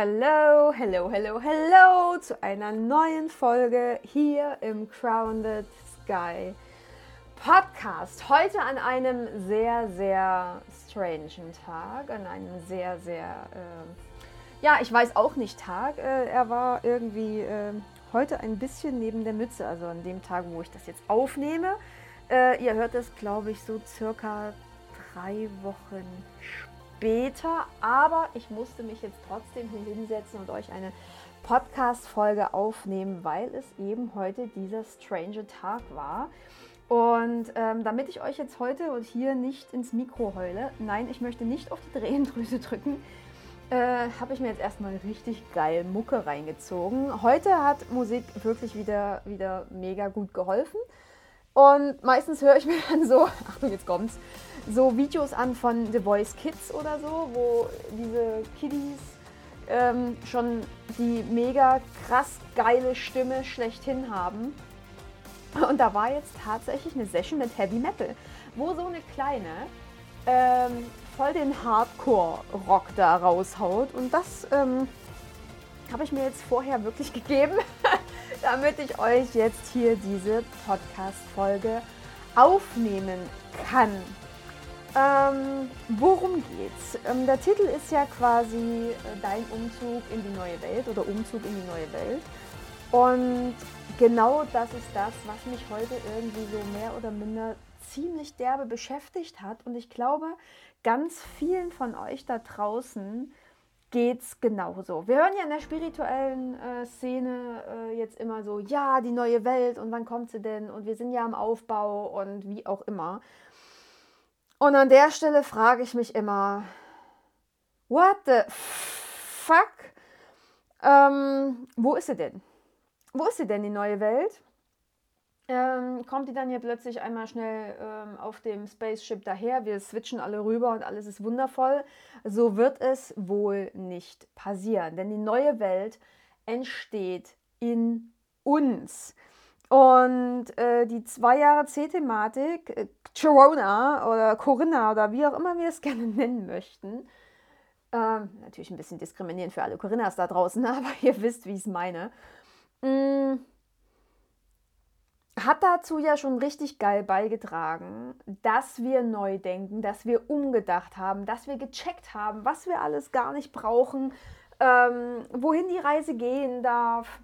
Hello, hello, hello, hello zu einer neuen Folge hier im Crowned Sky Podcast. Heute an einem sehr, sehr strangen Tag, an einem sehr, sehr, äh, ja, ich weiß auch nicht Tag. Äh, er war irgendwie äh, heute ein bisschen neben der Mütze, also an dem Tag, wo ich das jetzt aufnehme. Äh, ihr hört es, glaube ich, so circa drei Wochen später, aber ich musste mich jetzt trotzdem hier hinsetzen und euch eine Podcast-Folge aufnehmen, weil es eben heute dieser strange Tag war. Und ähm, damit ich euch jetzt heute und hier nicht ins Mikro heule, nein, ich möchte nicht auf die Drehendrüse drücken, äh, habe ich mir jetzt erstmal richtig geil Mucke reingezogen. Heute hat Musik wirklich wieder, wieder mega gut geholfen. Und meistens höre ich mir dann so, Achtung, jetzt kommt's, so Videos an von The Voice Kids oder so, wo diese Kiddies ähm, schon die mega krass geile Stimme schlechthin haben. Und da war jetzt tatsächlich eine Session mit Heavy Metal, wo so eine kleine ähm, voll den Hardcore-Rock da raushaut. Und das ähm, habe ich mir jetzt vorher wirklich gegeben, damit ich euch jetzt hier diese Podcast-Folge aufnehmen kann. Ähm, worum geht's? Ähm, der Titel ist ja quasi äh, Dein Umzug in die neue Welt oder Umzug in die neue Welt. Und genau das ist das, was mich heute irgendwie so mehr oder minder ziemlich derbe beschäftigt hat. Und ich glaube, ganz vielen von euch da draußen geht es genauso. Wir hören ja in der spirituellen äh, Szene äh, jetzt immer so, ja, die neue Welt und wann kommt sie denn? Und wir sind ja am Aufbau und wie auch immer. Und an der Stelle frage ich mich immer, what the fuck? Ähm, wo ist sie denn? Wo ist sie denn, die neue Welt? Ähm, kommt die dann hier plötzlich einmal schnell ähm, auf dem Spaceship daher? Wir switchen alle rüber und alles ist wundervoll. So wird es wohl nicht passieren, denn die neue Welt entsteht in uns. Und äh, die zwei Jahre C-Thematik, äh, Corona oder Corinna oder wie auch immer wir es gerne nennen möchten, ähm, natürlich ein bisschen diskriminierend für alle Corinnas da draußen, aber ihr wisst, wie ich es meine, mm, hat dazu ja schon richtig geil beigetragen, dass wir neu denken, dass wir umgedacht haben, dass wir gecheckt haben, was wir alles gar nicht brauchen, ähm, wohin die Reise gehen darf.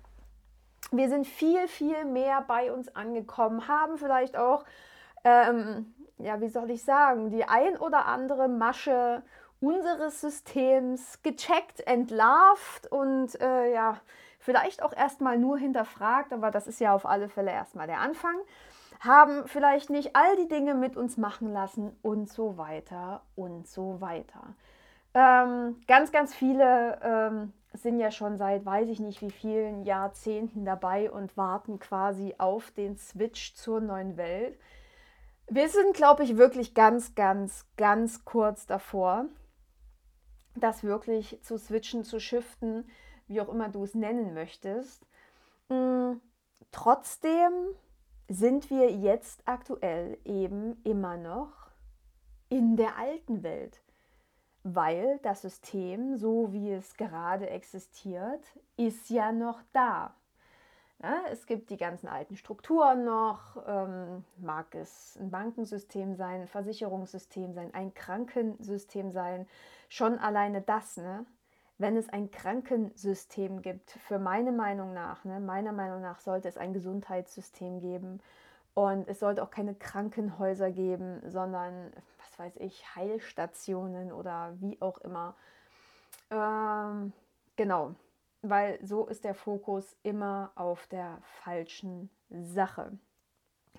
Wir sind viel, viel mehr bei uns angekommen, haben vielleicht auch, ähm, ja, wie soll ich sagen, die ein oder andere Masche unseres Systems gecheckt, entlarvt und äh, ja, vielleicht auch erstmal nur hinterfragt, aber das ist ja auf alle Fälle erstmal der Anfang, haben vielleicht nicht all die Dinge mit uns machen lassen und so weiter und so weiter. Ähm, ganz, ganz viele ähm, sind ja schon seit weiß ich nicht wie vielen Jahrzehnten dabei und warten quasi auf den Switch zur neuen Welt. Wir sind, glaube ich, wirklich ganz, ganz, ganz kurz davor, das wirklich zu switchen, zu shiften, wie auch immer du es nennen möchtest. Hm, trotzdem sind wir jetzt aktuell eben immer noch in der alten Welt weil das System, so wie es gerade existiert, ist ja noch da. Ja, es gibt die ganzen alten Strukturen noch, ähm, mag es ein Bankensystem sein, ein Versicherungssystem sein, ein Krankensystem sein. Schon alleine das, ne? Wenn es ein Krankensystem gibt, für meine Meinung nach, ne, meiner Meinung nach sollte es ein Gesundheitssystem geben und es sollte auch keine Krankenhäuser geben, sondern weiß ich, Heilstationen oder wie auch immer. Ähm, genau, weil so ist der Fokus immer auf der falschen Sache.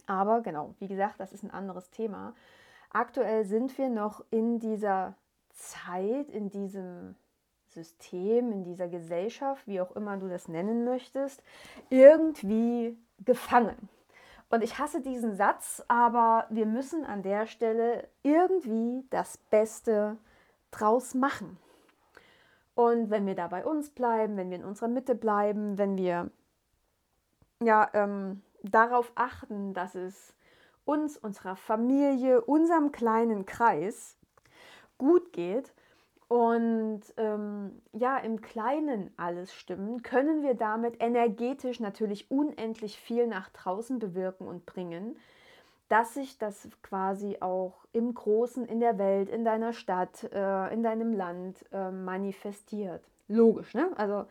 Aber genau, wie gesagt, das ist ein anderes Thema. Aktuell sind wir noch in dieser Zeit, in diesem System, in dieser Gesellschaft, wie auch immer du das nennen möchtest, irgendwie gefangen. Und ich hasse diesen Satz, aber wir müssen an der Stelle irgendwie das Beste draus machen. Und wenn wir da bei uns bleiben, wenn wir in unserer Mitte bleiben, wenn wir ja, ähm, darauf achten, dass es uns, unserer Familie, unserem kleinen Kreis gut geht und ähm, ja, im Kleinen alles stimmen, können wir damit energetisch natürlich unendlich viel nach draußen bewirken und bringen, dass sich das quasi auch im Großen, in der Welt, in deiner Stadt, äh, in deinem Land äh, manifestiert. Logisch, ne? Also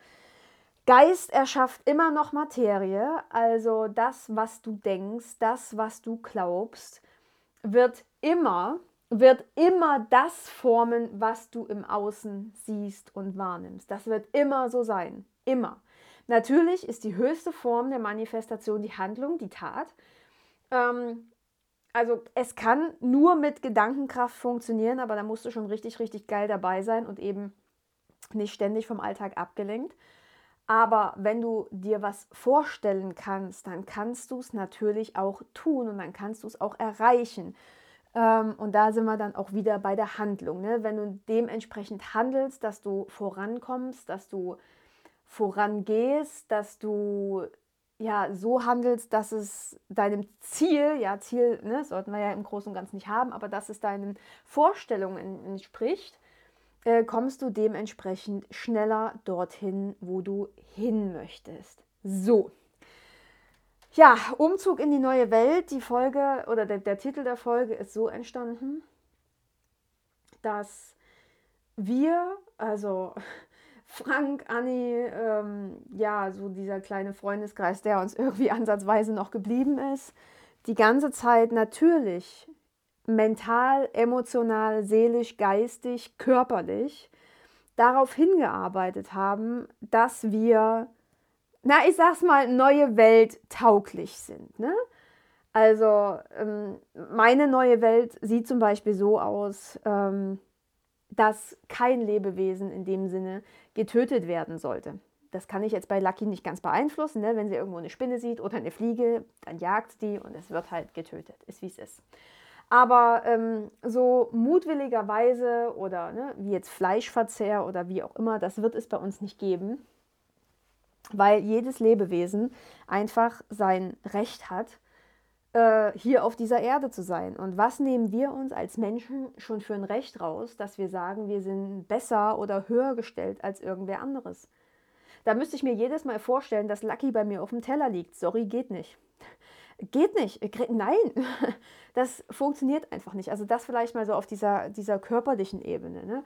Geist erschafft immer noch Materie, also das, was du denkst, das, was du glaubst, wird immer wird immer das formen, was du im Außen siehst und wahrnimmst. Das wird immer so sein. Immer. Natürlich ist die höchste Form der Manifestation die Handlung, die Tat. Ähm, also es kann nur mit Gedankenkraft funktionieren, aber da musst du schon richtig, richtig geil dabei sein und eben nicht ständig vom Alltag abgelenkt. Aber wenn du dir was vorstellen kannst, dann kannst du es natürlich auch tun und dann kannst du es auch erreichen. Ähm, und da sind wir dann auch wieder bei der Handlung. Ne? Wenn du dementsprechend handelst, dass du vorankommst, dass du vorangehst, dass du ja so handelst, dass es deinem Ziel, ja Ziel ne, sollten wir ja im Großen und Ganzen nicht haben, aber dass es deinen Vorstellungen entspricht, äh, kommst du dementsprechend schneller dorthin, wo du hin möchtest. So, ja, Umzug in die neue Welt. Die Folge oder der, der Titel der Folge ist so entstanden, dass wir, also Frank, Anni, ähm, ja, so dieser kleine Freundeskreis, der uns irgendwie ansatzweise noch geblieben ist, die ganze Zeit natürlich mental, emotional, seelisch, geistig, körperlich darauf hingearbeitet haben, dass wir na, ich sag's mal, neue Welt tauglich sind. Ne? Also ähm, meine neue Welt sieht zum Beispiel so aus, ähm, dass kein Lebewesen in dem Sinne getötet werden sollte. Das kann ich jetzt bei Lucky nicht ganz beeinflussen. Ne? Wenn sie irgendwo eine Spinne sieht oder eine Fliege, dann jagt die und es wird halt getötet. Ist wie es ist. Aber ähm, so mutwilligerweise oder ne, wie jetzt Fleischverzehr oder wie auch immer, das wird es bei uns nicht geben weil jedes Lebewesen einfach sein Recht hat, äh, hier auf dieser Erde zu sein. Und was nehmen wir uns als Menschen schon für ein Recht raus, dass wir sagen, wir sind besser oder höher gestellt als irgendwer anderes? Da müsste ich mir jedes Mal vorstellen, dass Lucky bei mir auf dem Teller liegt. Sorry, geht nicht. Geht nicht. Nein, das funktioniert einfach nicht. Also das vielleicht mal so auf dieser, dieser körperlichen Ebene. Ne?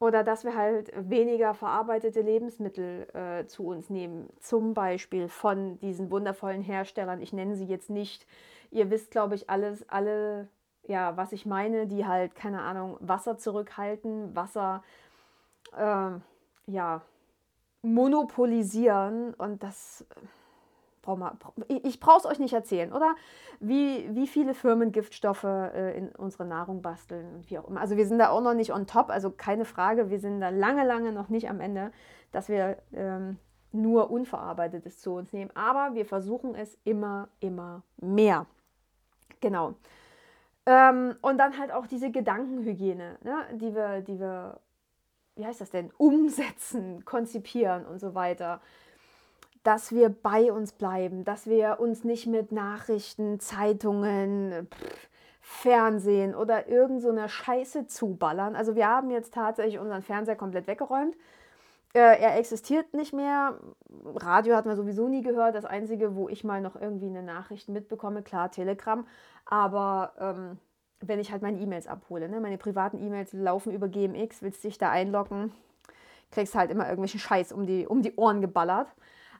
Oder dass wir halt weniger verarbeitete Lebensmittel äh, zu uns nehmen. Zum Beispiel von diesen wundervollen Herstellern. Ich nenne sie jetzt nicht. Ihr wisst, glaube ich, alles, alle, ja, was ich meine, die halt, keine Ahnung, Wasser zurückhalten, Wasser, äh, ja, monopolisieren. Und das ich brauche es euch nicht erzählen, oder? Wie, wie viele Firmen Giftstoffe äh, in unsere Nahrung basteln und wie auch immer. Also wir sind da auch noch nicht on top, also keine Frage, wir sind da lange, lange noch nicht am Ende, dass wir ähm, nur Unverarbeitetes zu uns nehmen. Aber wir versuchen es immer, immer mehr. Genau. Ähm, und dann halt auch diese Gedankenhygiene, ne, die wir, die wir, wie heißt das denn, umsetzen, konzipieren und so weiter dass wir bei uns bleiben, dass wir uns nicht mit Nachrichten, Zeitungen, pff, Fernsehen oder irgend so einer Scheiße zuballern. Also wir haben jetzt tatsächlich unseren Fernseher komplett weggeräumt. Äh, er existiert nicht mehr. Radio hat man sowieso nie gehört. Das Einzige, wo ich mal noch irgendwie eine Nachricht mitbekomme, klar, Telegram. Aber ähm, wenn ich halt meine E-Mails abhole, ne? meine privaten E-Mails laufen über GMX, willst dich da einloggen, kriegst halt immer irgendwelchen Scheiß um die, um die Ohren geballert.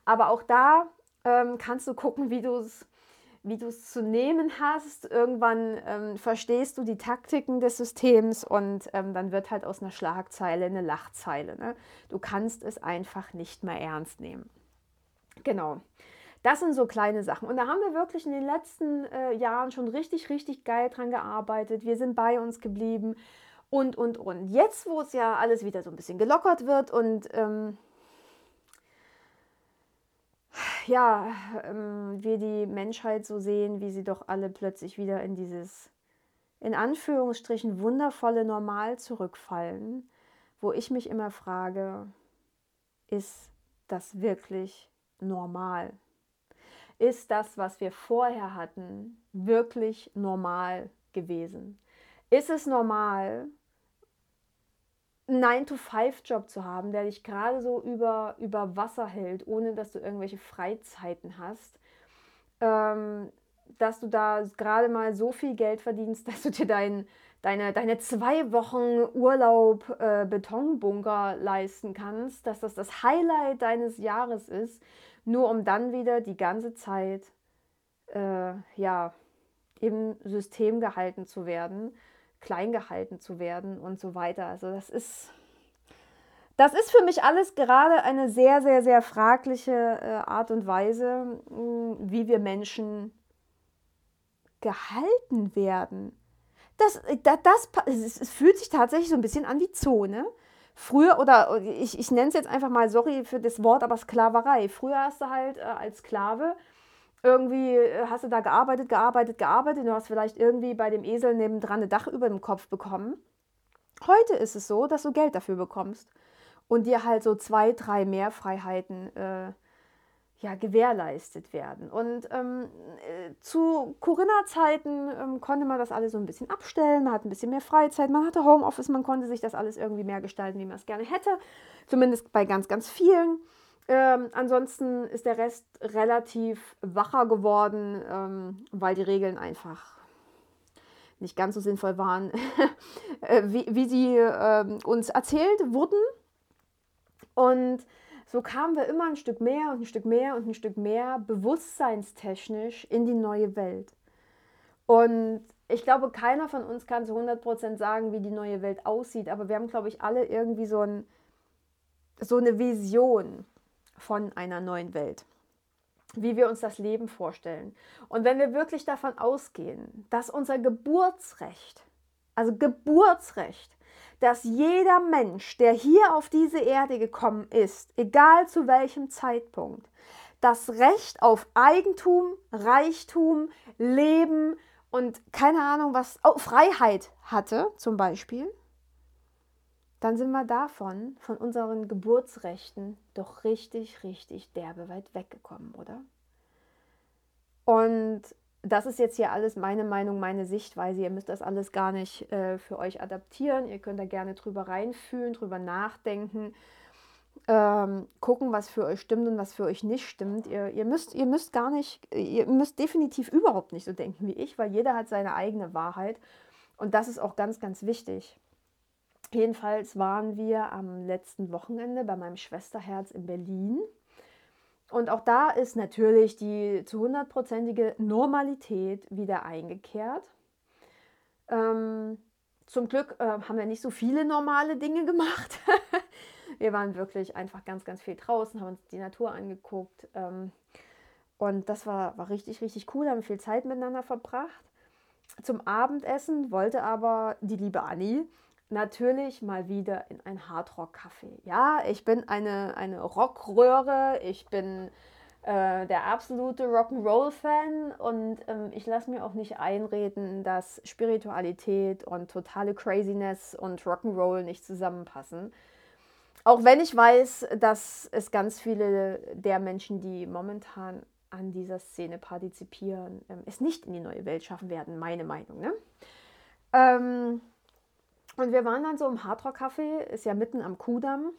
Aber auch da ähm, kannst du gucken, wie du es wie zu nehmen hast. Irgendwann ähm, verstehst du die Taktiken des Systems und ähm, dann wird halt aus einer Schlagzeile eine Lachzeile. Ne? Du kannst es einfach nicht mehr ernst nehmen. Genau. Das sind so kleine Sachen. Und da haben wir wirklich in den letzten äh, Jahren schon richtig, richtig geil dran gearbeitet. Wir sind bei uns geblieben und, und, und. Jetzt, wo es ja alles wieder so ein bisschen gelockert wird und ähm, ja, ähm, wir die Menschheit so sehen, wie sie doch alle plötzlich wieder in dieses, in Anführungsstrichen, wundervolle Normal zurückfallen, wo ich mich immer frage, ist das wirklich normal? Ist das, was wir vorher hatten, wirklich normal gewesen? Ist es normal, einen 9-to-5-Job zu haben, der dich gerade so über, über Wasser hält, ohne dass du irgendwelche Freizeiten hast, ähm, dass du da gerade mal so viel Geld verdienst, dass du dir dein, deine, deine zwei Wochen Urlaub äh, Betonbunker leisten kannst, dass das das Highlight deines Jahres ist, nur um dann wieder die ganze Zeit äh, ja, im System gehalten zu werden, klein gehalten zu werden und so weiter. Also das ist, das ist für mich alles gerade eine sehr, sehr, sehr fragliche äh, Art und Weise, wie wir Menschen gehalten werden. Das, das, das, es fühlt sich tatsächlich so ein bisschen an wie Zone. Früher, oder ich, ich nenne es jetzt einfach mal, sorry für das Wort, aber Sklaverei. Früher hast du halt äh, als Sklave irgendwie, äh, hast du da gearbeitet, gearbeitet, gearbeitet. Du hast vielleicht irgendwie bei dem Esel nebendran ein Dach über dem Kopf bekommen. Heute ist es so, dass du Geld dafür bekommst und dir halt so zwei, drei mehr Freiheiten äh, ja, gewährleistet werden. Und ähm, äh, zu Corinna-Zeiten ähm, konnte man das alles so ein bisschen abstellen, man hat ein bisschen mehr Freizeit, man hatte Homeoffice, man konnte sich das alles irgendwie mehr gestalten, wie man es gerne hätte, zumindest bei ganz, ganz vielen. Ähm, ansonsten ist der Rest relativ wacher geworden, ähm, weil die Regeln einfach nicht ganz so sinnvoll waren, äh, wie, wie sie ähm, uns erzählt wurden. Und so kamen wir immer ein Stück mehr und ein Stück mehr und ein Stück mehr bewusstseinstechnisch in die neue Welt. Und ich glaube, keiner von uns kann zu 100% sagen, wie die neue Welt aussieht, aber wir haben, glaube ich, alle irgendwie so, ein, so eine Vision von einer neuen Welt, wie wir uns das Leben vorstellen. Und wenn wir wirklich davon ausgehen, dass unser Geburtsrecht, also Geburtsrecht, dass jeder Mensch, der hier auf diese Erde gekommen ist, egal zu welchem Zeitpunkt, das Recht auf Eigentum, Reichtum, Leben und keine Ahnung was, oh, Freiheit hatte zum Beispiel, dann sind wir davon, von unseren Geburtsrechten, doch richtig, richtig derbe weit weggekommen, oder? Und das ist jetzt hier alles meine Meinung, meine Sichtweise. Ihr müsst das alles gar nicht äh, für euch adaptieren. Ihr könnt da gerne drüber reinfühlen, drüber nachdenken, ähm, gucken, was für euch stimmt und was für euch nicht stimmt. Ihr, ihr, müsst, ihr müsst gar nicht, ihr müsst definitiv überhaupt nicht so denken wie ich, weil jeder hat seine eigene Wahrheit. Und das ist auch ganz, ganz wichtig. Jedenfalls waren wir am letzten Wochenende bei meinem Schwesterherz in Berlin und auch da ist natürlich die zu hundertprozentige Normalität wieder eingekehrt. Ähm, zum Glück äh, haben wir nicht so viele normale Dinge gemacht. wir waren wirklich einfach ganz, ganz viel draußen, haben uns die Natur angeguckt. Ähm, und das war, war richtig, richtig cool, haben viel Zeit miteinander verbracht. Zum Abendessen wollte aber die liebe Annie natürlich mal wieder in ein Hardrock-Café. Ja, ich bin eine, eine Rockröhre, ich bin äh, der absolute Rock'n'Roll-Fan und ähm, ich lasse mir auch nicht einreden, dass Spiritualität und totale Craziness und Rock'n'Roll nicht zusammenpassen. Auch wenn ich weiß, dass es ganz viele der Menschen, die momentan an dieser Szene partizipieren, ähm, es nicht in die neue Welt schaffen werden, meine Meinung. Ne? Ähm, und wir waren dann so im Hardrock-Café, ist ja mitten am Kudamm.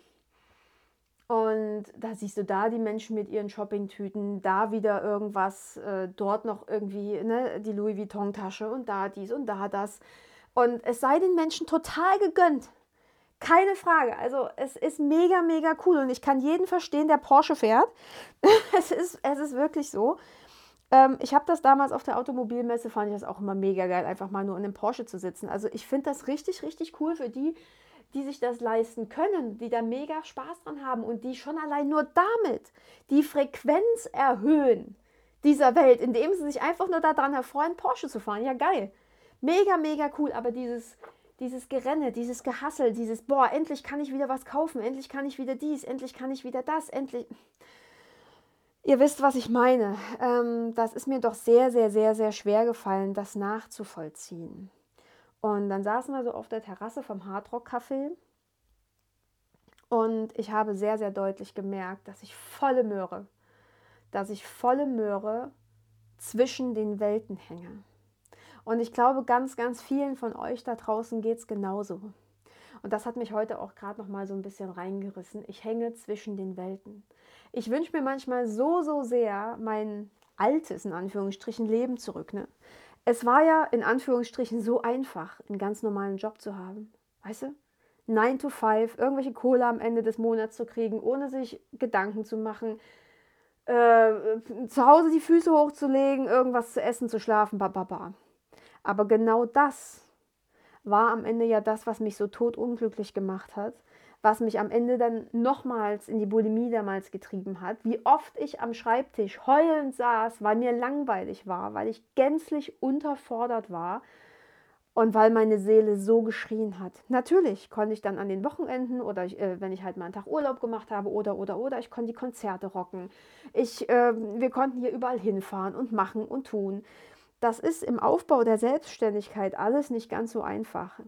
Und da siehst du da die Menschen mit ihren Shoppingtüten, da wieder irgendwas, äh, dort noch irgendwie ne, die Louis Vuitton-Tasche und da dies und da das. Und es sei den Menschen total gegönnt. Keine Frage. Also es ist mega, mega cool und ich kann jeden verstehen, der Porsche fährt. es, ist, es ist wirklich so. Ähm, ich habe das damals auf der Automobilmesse, fand ich das auch immer mega geil, einfach mal nur in einem Porsche zu sitzen. Also ich finde das richtig, richtig cool für die, die sich das leisten können, die da mega Spaß dran haben und die schon allein nur damit die Frequenz erhöhen dieser Welt, indem sie sich einfach nur daran erfreuen, Porsche zu fahren. Ja, geil. Mega, mega cool. Aber dieses, dieses Gerenne, dieses Gehassel, dieses, boah, endlich kann ich wieder was kaufen, endlich kann ich wieder dies, endlich kann ich wieder das, endlich. Ihr wisst, was ich meine. Ähm, das ist mir doch sehr, sehr, sehr, sehr schwer gefallen, das nachzuvollziehen. Und dann saßen wir so auf der Terrasse vom Hardrock Café und ich habe sehr, sehr deutlich gemerkt, dass ich volle Möhre, dass ich volle Möhre zwischen den Welten hänge. Und ich glaube, ganz, ganz vielen von euch da draußen geht es genauso. Und das hat mich heute auch gerade noch mal so ein bisschen reingerissen. Ich hänge zwischen den Welten. Ich wünsche mir manchmal so, so sehr mein altes, in Anführungsstrichen, Leben zurück. Ne? Es war ja in Anführungsstrichen so einfach, einen ganz normalen Job zu haben. Weißt du? 9 to 5, irgendwelche Kohle am Ende des Monats zu kriegen, ohne sich Gedanken zu machen, äh, zu Hause die Füße hochzulegen, irgendwas zu essen, zu schlafen, bababa. Aber genau das war am Ende ja das, was mich so totunglücklich gemacht hat, was mich am Ende dann nochmals in die Bulimie damals getrieben hat, wie oft ich am Schreibtisch heulend saß, weil mir langweilig war, weil ich gänzlich unterfordert war und weil meine Seele so geschrien hat. Natürlich konnte ich dann an den Wochenenden oder ich, äh, wenn ich halt mal einen Tag Urlaub gemacht habe oder oder oder ich konnte die Konzerte rocken. Ich, äh, wir konnten hier überall hinfahren und machen und tun. Das ist im Aufbau der Selbstständigkeit alles nicht ganz so einfach.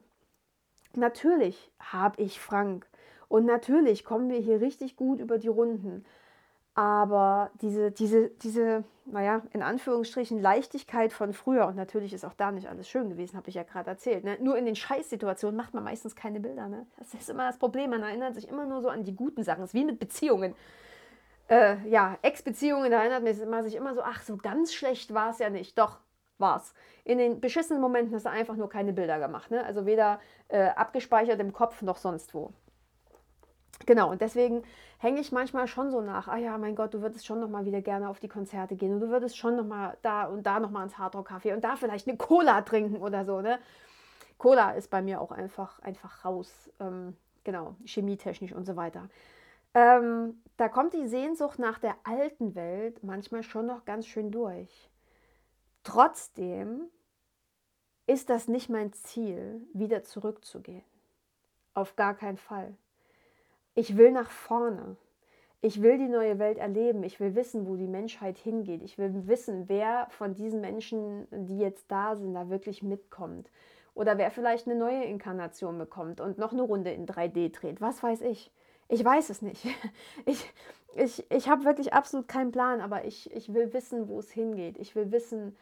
Natürlich habe ich Frank und natürlich kommen wir hier richtig gut über die Runden. Aber diese, diese, diese, naja, in Anführungsstrichen Leichtigkeit von früher, und natürlich ist auch da nicht alles schön gewesen, habe ich ja gerade erzählt. Ne? Nur in den Scheißsituationen macht man meistens keine Bilder. Ne? Das ist immer das Problem. Man erinnert sich immer nur so an die guten Sachen. Das ist wie mit Beziehungen. Äh, ja, Ex-Beziehungen, da erinnert man sich immer so, ach, so ganz schlecht war es ja nicht. Doch, war's. In den beschissenen Momenten hast du einfach nur keine Bilder gemacht. Ne? Also weder äh, abgespeichert im Kopf noch sonst wo. Genau, und deswegen hänge ich manchmal schon so nach, ah ja, mein Gott, du würdest schon nochmal wieder gerne auf die Konzerte gehen und du würdest schon nochmal da und da nochmal ins Hardrock-Café und da vielleicht eine Cola trinken oder so, ne? Cola ist bei mir auch einfach, einfach raus, ähm, genau, chemietechnisch und so weiter. Ähm, da kommt die Sehnsucht nach der alten Welt manchmal schon noch ganz schön durch. Trotzdem ist das nicht mein Ziel, wieder zurückzugehen. Auf gar keinen Fall. Ich will nach vorne. Ich will die neue Welt erleben. Ich will wissen, wo die Menschheit hingeht. Ich will wissen, wer von diesen Menschen, die jetzt da sind, da wirklich mitkommt. Oder wer vielleicht eine neue Inkarnation bekommt und noch eine Runde in 3D dreht. Was weiß ich? Ich weiß es nicht. Ich, ich, ich habe wirklich absolut keinen Plan, aber ich, ich will wissen, wo es hingeht. Ich will wissen,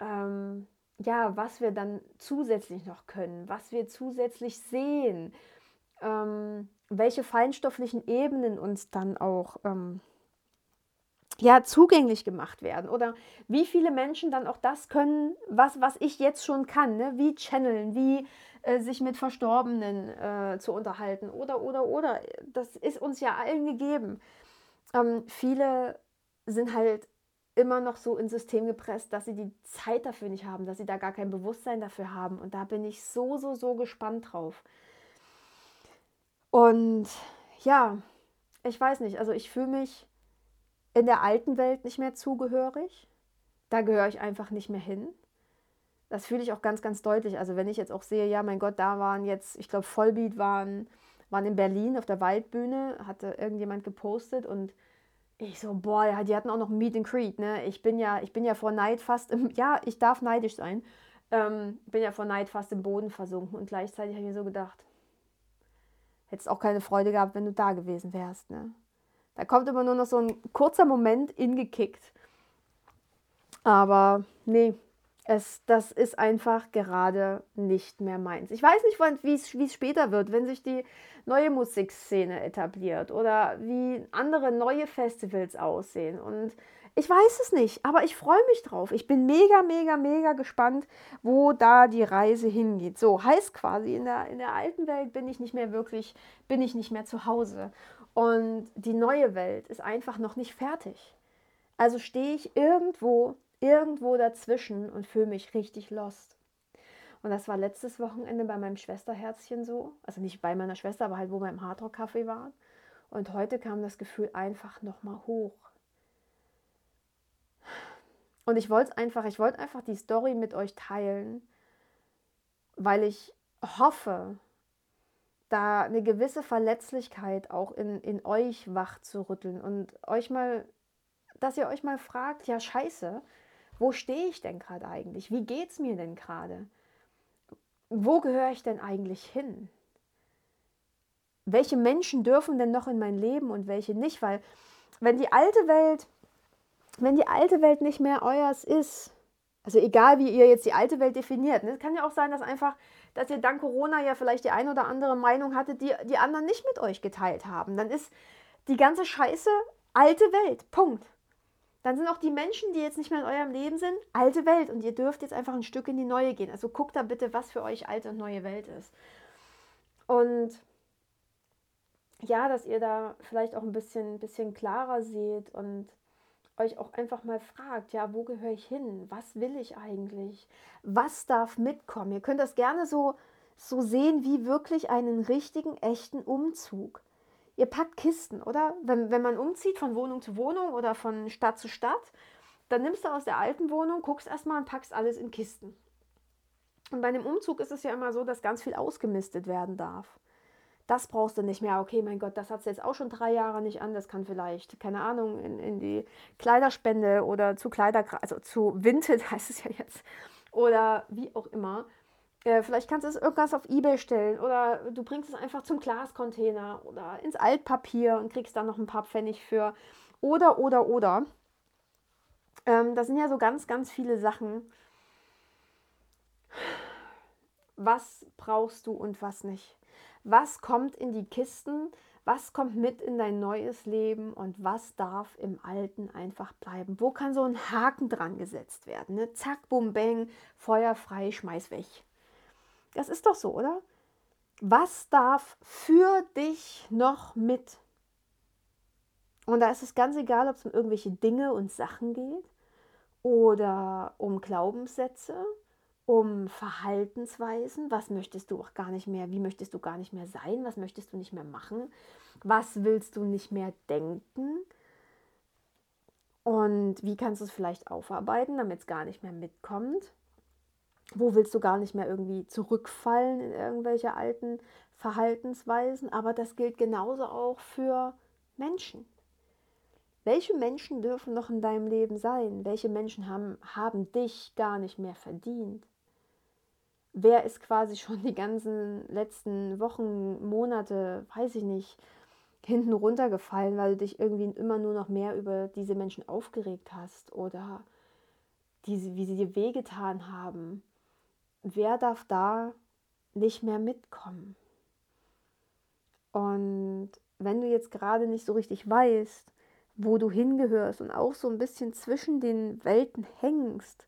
ähm, ja, was wir dann zusätzlich noch können, was wir zusätzlich sehen. Ähm, welche feinstofflichen Ebenen uns dann auch ähm, ja, zugänglich gemacht werden oder wie viele Menschen dann auch das können, was, was ich jetzt schon kann, ne? wie channeln, wie äh, sich mit Verstorbenen äh, zu unterhalten oder, oder, oder. Das ist uns ja allen gegeben. Ähm, viele sind halt immer noch so ins System gepresst, dass sie die Zeit dafür nicht haben, dass sie da gar kein Bewusstsein dafür haben. Und da bin ich so, so, so gespannt drauf. Und ja, ich weiß nicht, also ich fühle mich in der alten Welt nicht mehr zugehörig. Da gehöre ich einfach nicht mehr hin. Das fühle ich auch ganz, ganz deutlich. Also wenn ich jetzt auch sehe, ja, mein Gott, da waren jetzt, ich glaube, Vollbeat waren, waren in Berlin auf der Waldbühne, hatte irgendjemand gepostet und ich so, boah, die hatten auch noch Meet and Creed, ne? Ich bin ja, ich bin ja vor Neid fast im, ja, ich darf neidisch sein, ähm, bin ja vor Neid fast im Boden versunken und gleichzeitig habe ich mir so gedacht, hättest auch keine Freude gehabt, wenn du da gewesen wärst. Ne? Da kommt immer nur noch so ein kurzer Moment ingekickt. Aber nee, es, das ist einfach gerade nicht mehr meins. Ich weiß nicht, wie es später wird, wenn sich die neue Musikszene etabliert oder wie andere neue Festivals aussehen. Und ich weiß es nicht, aber ich freue mich drauf. Ich bin mega, mega, mega gespannt, wo da die Reise hingeht. So heißt quasi, in der, in der alten Welt bin ich nicht mehr wirklich, bin ich nicht mehr zu Hause. Und die neue Welt ist einfach noch nicht fertig. Also stehe ich irgendwo, irgendwo dazwischen und fühle mich richtig lost. Und das war letztes Wochenende bei meinem Schwesterherzchen so. Also nicht bei meiner Schwester, aber halt, wo wir im Hardrock Café waren. Und heute kam das Gefühl einfach nochmal hoch. Und ich wollte einfach, ich wollte einfach die Story mit euch teilen, weil ich hoffe, da eine gewisse Verletzlichkeit auch in, in euch wach zu rütteln und euch mal, dass ihr euch mal fragt, ja scheiße, wo stehe ich denn gerade eigentlich? Wie geht es mir denn gerade? Wo gehöre ich denn eigentlich hin? Welche Menschen dürfen denn noch in mein Leben und welche nicht? Weil wenn die alte Welt wenn die alte Welt nicht mehr euers ist, Also egal, wie ihr jetzt die alte Welt definiert. Es ne? kann ja auch sein, dass einfach, dass ihr dank Corona ja vielleicht die ein oder andere Meinung hattet, die die anderen nicht mit euch geteilt haben. Dann ist die ganze Scheiße alte Welt. Punkt. Dann sind auch die Menschen, die jetzt nicht mehr in eurem Leben sind, alte Welt. Und ihr dürft jetzt einfach ein Stück in die neue gehen. Also guckt da bitte, was für euch alte und neue Welt ist. Und ja, dass ihr da vielleicht auch ein bisschen, bisschen klarer seht und euch auch einfach mal fragt, ja, wo gehöre ich hin? Was will ich eigentlich? Was darf mitkommen? Ihr könnt das gerne so, so sehen wie wirklich einen richtigen, echten Umzug. Ihr packt Kisten, oder? Wenn, wenn man umzieht von Wohnung zu Wohnung oder von Stadt zu Stadt, dann nimmst du aus der alten Wohnung, guckst erstmal und packst alles in Kisten. Und bei einem Umzug ist es ja immer so, dass ganz viel ausgemistet werden darf das brauchst du nicht mehr. Okay, mein Gott, das hat es jetzt auch schon drei Jahre nicht an. Das kann vielleicht, keine Ahnung, in, in die Kleiderspende oder zu Kleider, also zu Vinted heißt es ja jetzt. Oder wie auch immer. Vielleicht kannst du es irgendwas auf Ebay stellen oder du bringst es einfach zum Glascontainer oder ins Altpapier und kriegst dann noch ein paar Pfennig für. Oder, oder, oder. Ähm, das sind ja so ganz, ganz viele Sachen. Was brauchst du und was nicht? Was kommt in die Kisten? Was kommt mit in dein neues Leben und was darf im Alten einfach bleiben? Wo kann so ein Haken dran gesetzt werden? Ne? Zack, bum, bang, Feuer frei, schmeiß weg. Das ist doch so, oder? Was darf für dich noch mit? Und da ist es ganz egal, ob es um irgendwelche Dinge und Sachen geht oder um Glaubenssätze um Verhaltensweisen. Was möchtest du auch gar nicht mehr, wie möchtest du gar nicht mehr sein? Was möchtest du nicht mehr machen? Was willst du nicht mehr denken? Und wie kannst du es vielleicht aufarbeiten, damit es gar nicht mehr mitkommt? Wo willst du gar nicht mehr irgendwie zurückfallen in irgendwelche alten Verhaltensweisen? Aber das gilt genauso auch für Menschen. Welche Menschen dürfen noch in deinem Leben sein? Welche Menschen haben, haben dich gar nicht mehr verdient? wer ist quasi schon die ganzen letzten Wochen, Monate, weiß ich nicht, hinten runtergefallen, weil du dich irgendwie immer nur noch mehr über diese Menschen aufgeregt hast oder diese, wie sie dir wehgetan haben. Wer darf da nicht mehr mitkommen? Und wenn du jetzt gerade nicht so richtig weißt, wo du hingehörst und auch so ein bisschen zwischen den Welten hängst,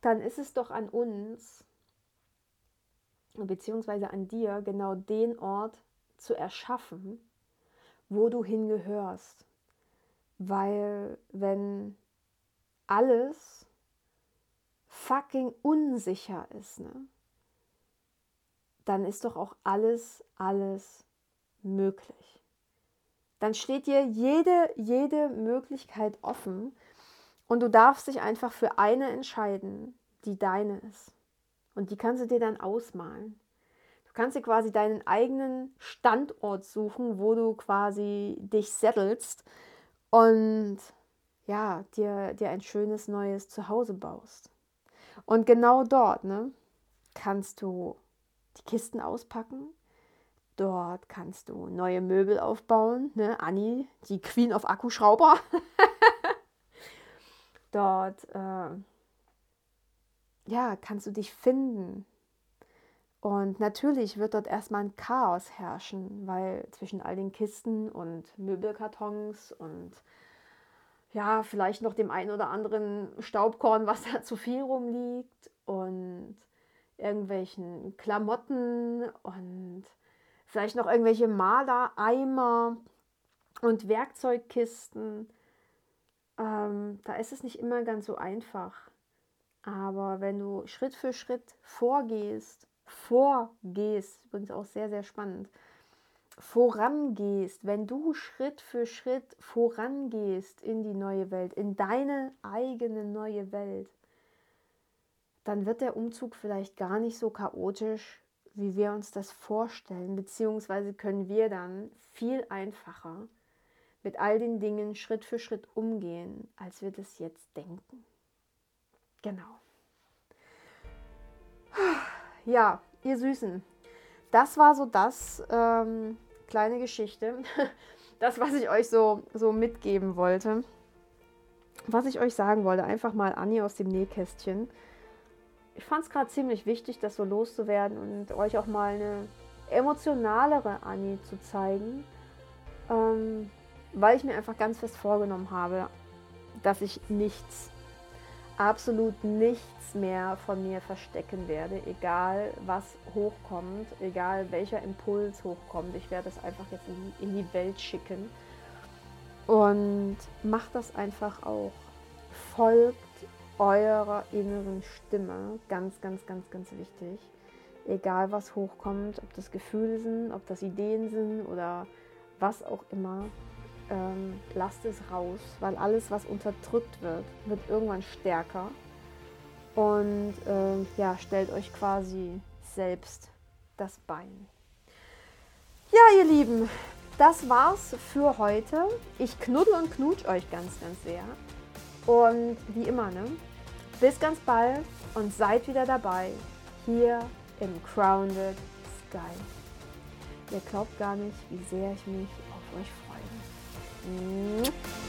dann ist es doch an uns, beziehungsweise an dir genau den Ort zu erschaffen, wo du hingehörst. Weil wenn alles fucking unsicher ist, ne, dann ist doch auch alles, alles möglich. Dann steht dir jede, jede Möglichkeit offen und du darfst dich einfach für eine entscheiden, die deine ist. Und die kannst du dir dann ausmalen. Du kannst dir quasi deinen eigenen Standort suchen, wo du quasi dich settelst und ja, dir, dir ein schönes neues Zuhause baust. Und genau dort ne, kannst du die Kisten auspacken. Dort kannst du neue Möbel aufbauen. Ne? Anni, die Queen of Akkuschrauber. dort äh, ja, kannst du dich finden. Und natürlich wird dort erstmal ein Chaos herrschen, weil zwischen all den Kisten und Möbelkartons und ja, vielleicht noch dem einen oder anderen Staubkorn, was da zu viel rumliegt und irgendwelchen Klamotten und vielleicht noch irgendwelche Malereimer und Werkzeugkisten. Ähm, da ist es nicht immer ganz so einfach. Aber wenn du Schritt für Schritt vorgehst, vorgehst, übrigens auch sehr, sehr spannend, vorangehst, wenn du Schritt für Schritt vorangehst in die neue Welt, in deine eigene neue Welt, dann wird der Umzug vielleicht gar nicht so chaotisch, wie wir uns das vorstellen, beziehungsweise können wir dann viel einfacher mit all den Dingen Schritt für Schritt umgehen, als wir das jetzt denken. Genau. Ja, ihr Süßen, das war so das ähm, kleine Geschichte, das, was ich euch so, so mitgeben wollte. was ich euch sagen wollte, einfach mal Anni aus dem Nähkästchen. Ich fand es gerade ziemlich wichtig, das so loszuwerden und euch auch mal eine emotionalere Anni zu zeigen, ähm, weil ich mir einfach ganz fest vorgenommen habe, dass ich nichts, absolut nichts mehr von mir verstecken werde, egal was hochkommt, egal welcher Impuls hochkommt. Ich werde es einfach jetzt in, in die Welt schicken und macht das einfach auch. Folgt eurer inneren Stimme. Ganz, ganz, ganz, ganz wichtig. Egal was hochkommt, ob das Gefühle sind, ob das Ideen sind oder was auch immer. Ähm, lasst es raus, weil alles, was unterdrückt wird, wird irgendwann stärker. Und ähm, ja, stellt euch quasi selbst das Bein. Ja, ihr Lieben, das war's für heute. Ich knuddel und knutsch euch ganz, ganz sehr. Und wie immer, ne? Bis ganz bald und seid wieder dabei hier im Crowned Sky. Ihr glaubt gar nicht, wie sehr ich mich auf euch freue. Муа.